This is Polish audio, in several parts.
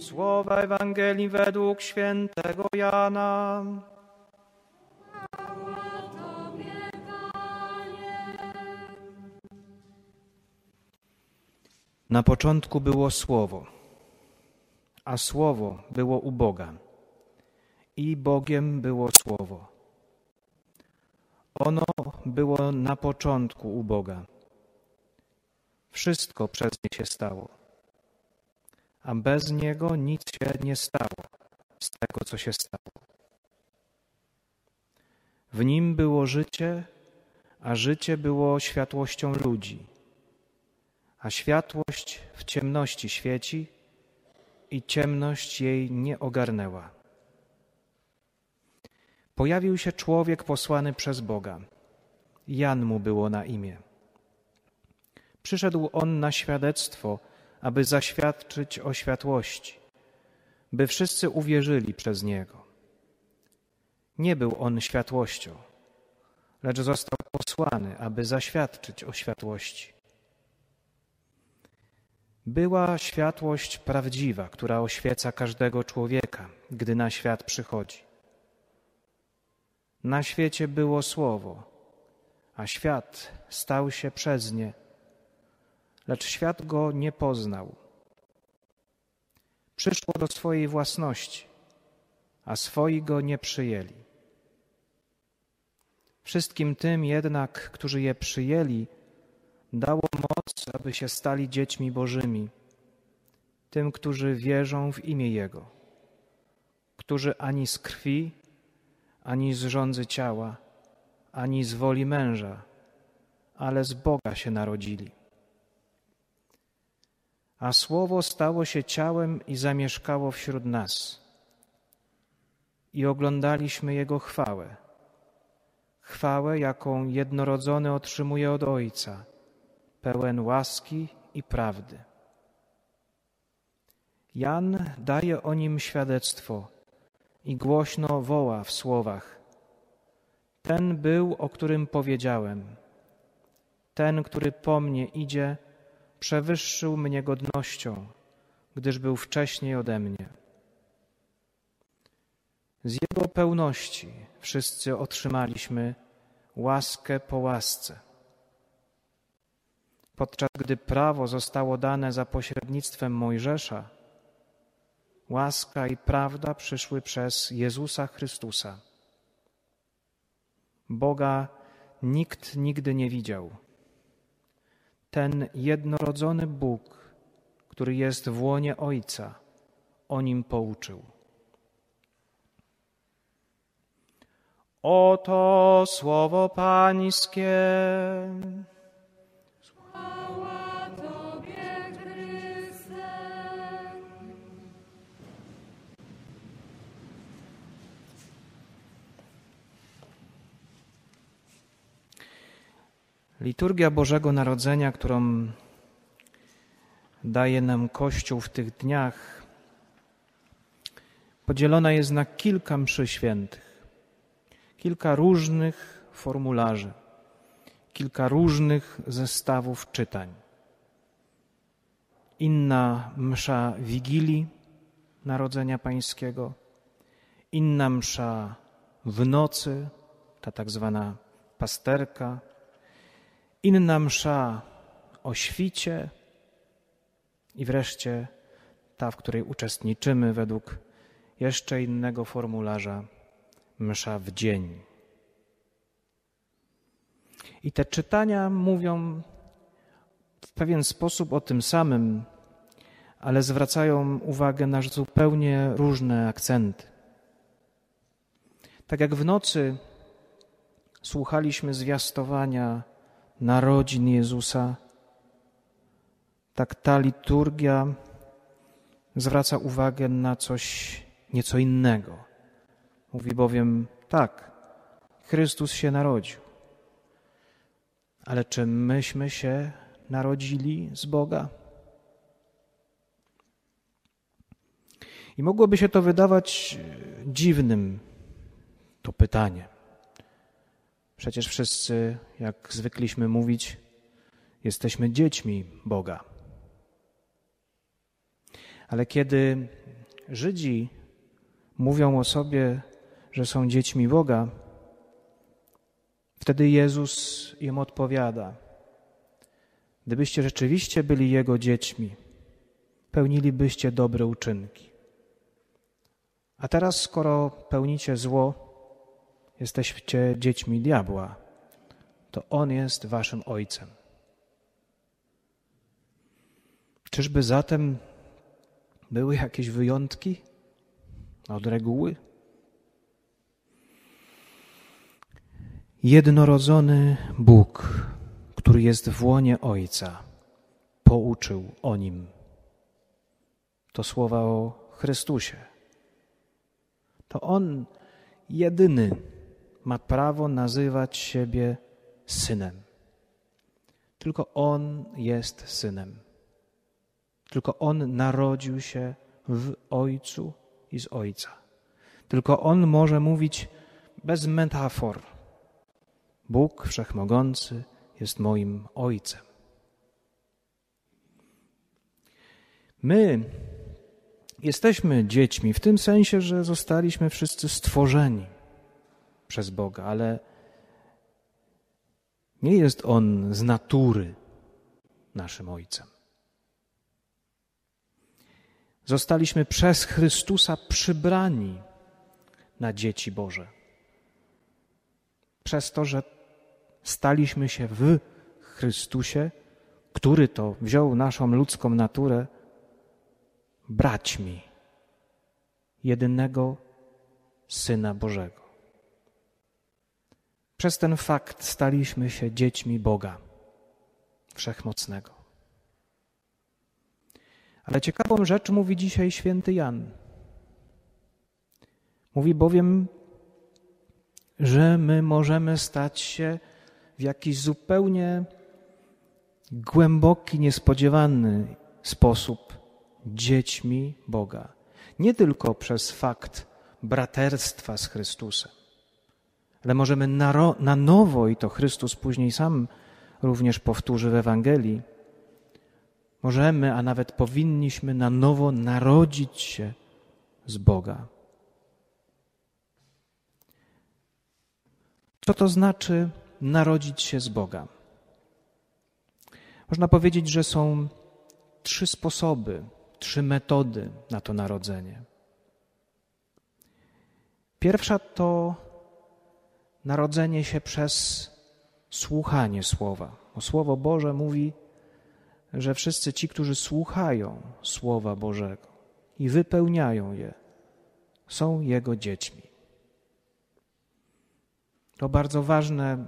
Słowa Ewangelii według świętego Jana. Na początku było Słowo, a Słowo było u Boga i Bogiem było Słowo. Ono było na początku u Boga. Wszystko przez nie się stało, a bez niego nic się nie stało z tego, co się stało. W nim było życie, a życie było światłością ludzi, a światłość w ciemności świeci i ciemność jej nie ogarnęła. Pojawił się człowiek posłany przez Boga. Jan mu było na imię. Przyszedł on na świadectwo, aby zaświadczyć o światłości, by wszyscy uwierzyli przez niego. Nie był on światłością, lecz został posłany, aby zaświadczyć o światłości. Była światłość prawdziwa, która oświeca każdego człowieka, gdy na świat przychodzi. Na świecie było słowo, a świat stał się przez nie, lecz świat go nie poznał. Przyszło do swojej własności, a swoi go nie przyjęli. Wszystkim tym jednak, którzy je przyjęli, dało moc, aby się stali dziećmi Bożymi, tym, którzy wierzą w imię Jego, którzy ani z krwi, ani z rządzy ciała, ani z woli męża, ale z Boga się narodzili. A Słowo stało się ciałem i zamieszkało wśród nas. I oglądaliśmy Jego chwałę. Chwałę, jaką jednorodzony otrzymuje od Ojca, pełen łaski i prawdy. Jan daje o nim świadectwo i głośno woła w słowach: Ten był, o którym powiedziałem. Ten, który po mnie idzie, przewyższył mnie godnością, gdyż był wcześniej ode mnie. Z Jego pełności wszyscy otrzymaliśmy łaskę po łasce. Podczas gdy prawo zostało dane za pośrednictwem Mojżesza, łaska i prawda przyszły przez Jezusa Chrystusa. Boga nikt nigdy nie widział. Ten jednorodzony Bóg, który jest w łonie Ojca, o nim pouczył. Oto słowo Pańskie. Liturgia Bożego Narodzenia, którą daje nam Kościół w tych dniach, podzielona jest na kilka mszy świętych, kilka różnych formularzy, kilka różnych zestawów czytań. Inna msza Wigilii Narodzenia Pańskiego, inna msza w nocy, ta tak zwana pasterka, inna msza o świcie i wreszcie ta, w której uczestniczymy według jeszcze innego formularza msza w dzień. I te czytania mówią w pewien sposób o tym samym, ale zwracają uwagę na zupełnie różne akcenty. Tak jak w nocy słuchaliśmy zwiastowania narodzin Jezusa, tak ta liturgia zwraca uwagę na coś nieco innego. Mówi bowiem tak, Chrystus się narodził. Ale czy myśmy się narodzili z Boga? I mogłoby się to wydawać dziwnym, to pytanie. Przecież wszyscy, jak zwykliśmy mówić, jesteśmy dziećmi Boga. Ale kiedy Żydzi mówią o sobie, że są dziećmi Boga, wtedy Jezus im odpowiada: Gdybyście rzeczywiście byli Jego dziećmi, pełnilibyście dobre uczynki. A teraz, skoro pełnicie zło, jesteście dziećmi diabła, to On jest waszym ojcem. Czyżby zatem były jakieś wyjątki od reguły? Jednorodzony Bóg, który jest w łonie Ojca, pouczył o nim. To słowa o Chrystusie. To On jedyny ma prawo nazywać siebie synem. Tylko On jest synem. Tylko On narodził się w Ojcu i z Ojca. Tylko On może mówić bez metafor. Bóg Wszechmogący jest moim Ojcem. My jesteśmy dziećmi w tym sensie, że zostaliśmy wszyscy stworzeni przez Boga, ale nie jest On z natury naszym Ojcem. Zostaliśmy przez Chrystusa przybrani na dzieci Boże. Przez to, że staliśmy się w Chrystusie, który to wziął naszą ludzką naturę, braćmi jedynego Syna Bożego. Przez ten fakt staliśmy się dziećmi Boga Wszechmocnego. Ale ciekawą rzecz mówi dzisiaj święty Jan. Mówi bowiem, że my możemy stać się w jakiś zupełnie głęboki, niespodziewany sposób dziećmi Boga. Nie tylko przez fakt braterstwa z Chrystusem, ale możemy na, na nowo, i to Chrystus później sam również powtórzy w Ewangelii, możemy, a nawet powinniśmy na nowo narodzić się z Boga. Co to znaczy narodzić się z Boga? Można powiedzieć, że są trzy sposoby, trzy metody na to narodzenie. Pierwsza to narodzenie się przez słuchanie słowa. Bo Słowo Boże mówi, że wszyscy ci, którzy słuchają Słowa Bożego i wypełniają je, są Jego dziećmi. To bardzo ważne,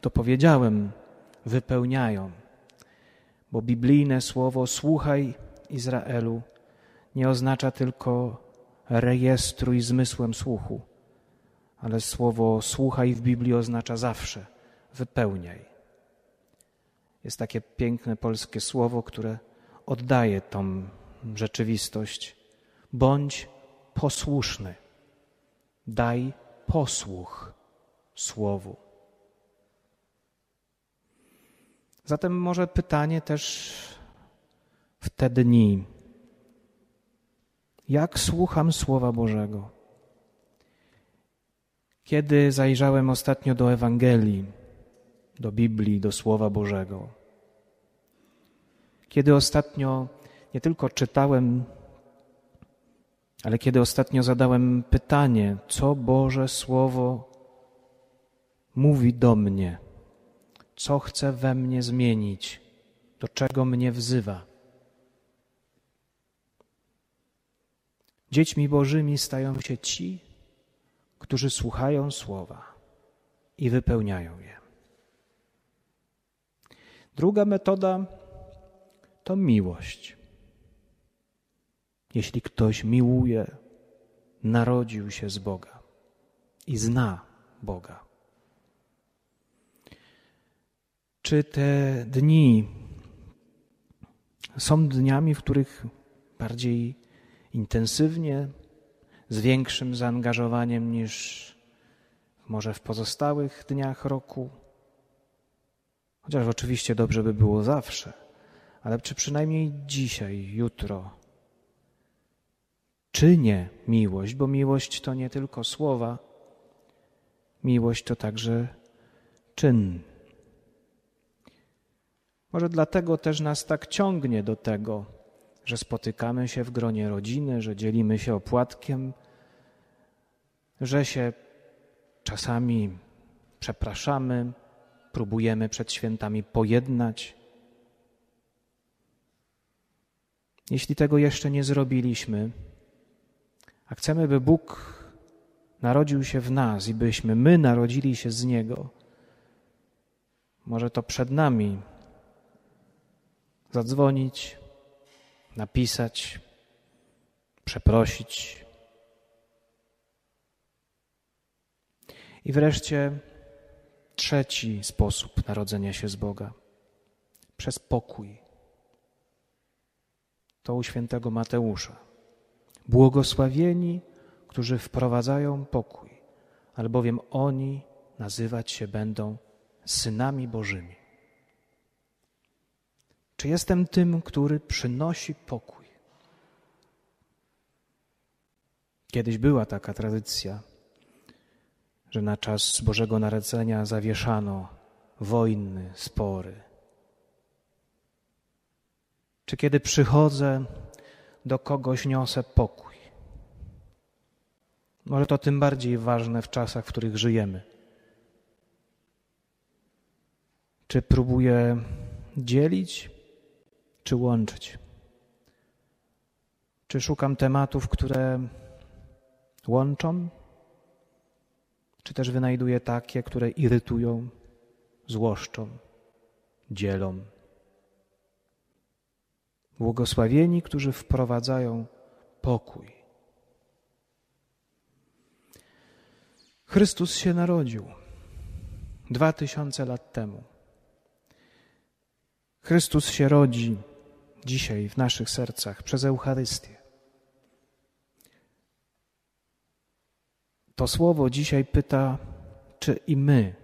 to powiedziałem, wypełniają, bo biblijne słowo słuchaj Izraelu nie oznacza tylko rejestruj zmysłem słuchu, ale słowo słuchaj w Biblii oznacza zawsze wypełniaj. Jest takie piękne polskie słowo, które oddaje tą rzeczywistość. Bądź posłuszny. Daj posłuch słowu. Zatem może pytanie też w te dni. Jak słucham Słowa Bożego? Kiedy zajrzałem ostatnio do Ewangelii, do Biblii, do Słowa Bożego? Kiedy ostatnio nie tylko czytałem, ale kiedy ostatnio zadałem pytanie, co Boże Słowo mówi do mnie, co chce we mnie zmienić, do czego mnie wzywa. Dziećmi Bożymi stają się ci, którzy słuchają słowa i wypełniają je. Druga metoda to miłość. Jeśli ktoś miłuje, narodził się z Boga i zna Boga. Czy te dni są dniami, w których bardziej intensywnie, z większym zaangażowaniem niż może w pozostałych dniach roku? Chociaż oczywiście dobrze by było zawsze, ale czy przynajmniej dzisiaj, jutro czynię miłość, bo miłość to nie tylko słowa, miłość to także czyn. Może dlatego też nas tak ciągnie do tego, że spotykamy się w gronie rodziny, że dzielimy się opłatkiem, że się czasami przepraszamy, próbujemy przed świętami pojednać. Jeśli tego jeszcze nie zrobiliśmy, a chcemy, by Bóg narodził się w nas i byśmy my narodzili się z Niego, może to przed nami zadzwonić, napisać, przeprosić. I wreszcie trzeci sposób narodzenia się z Boga przez pokój. To u świętego Mateusza. Błogosławieni, którzy wprowadzają pokój, albowiem oni nazywać się będą synami Bożymi. Czy jestem tym, który przynosi pokój? Kiedyś była taka tradycja, że na czas Bożego Narodzenia zawieszano wojny, spory. Czy kiedy przychodzę do kogoś, niosę pokój? Może to tym bardziej ważne w czasach, w których żyjemy. Czy próbuję dzielić, czy łączyć? Czy szukam tematów, które łączą, czy też wynajduję takie, które irytują, złoszczą, dzielą? Błogosławieni, którzy wprowadzają pokój. Chrystus się narodził dwa tysiące lat temu. Chrystus się rodzi dzisiaj w naszych sercach przez Eucharystię. To słowo dzisiaj pyta, czy i my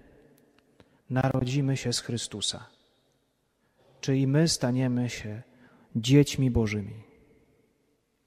narodzimy się z Chrystusa, czy i my staniemy się dziećmi Bożymi.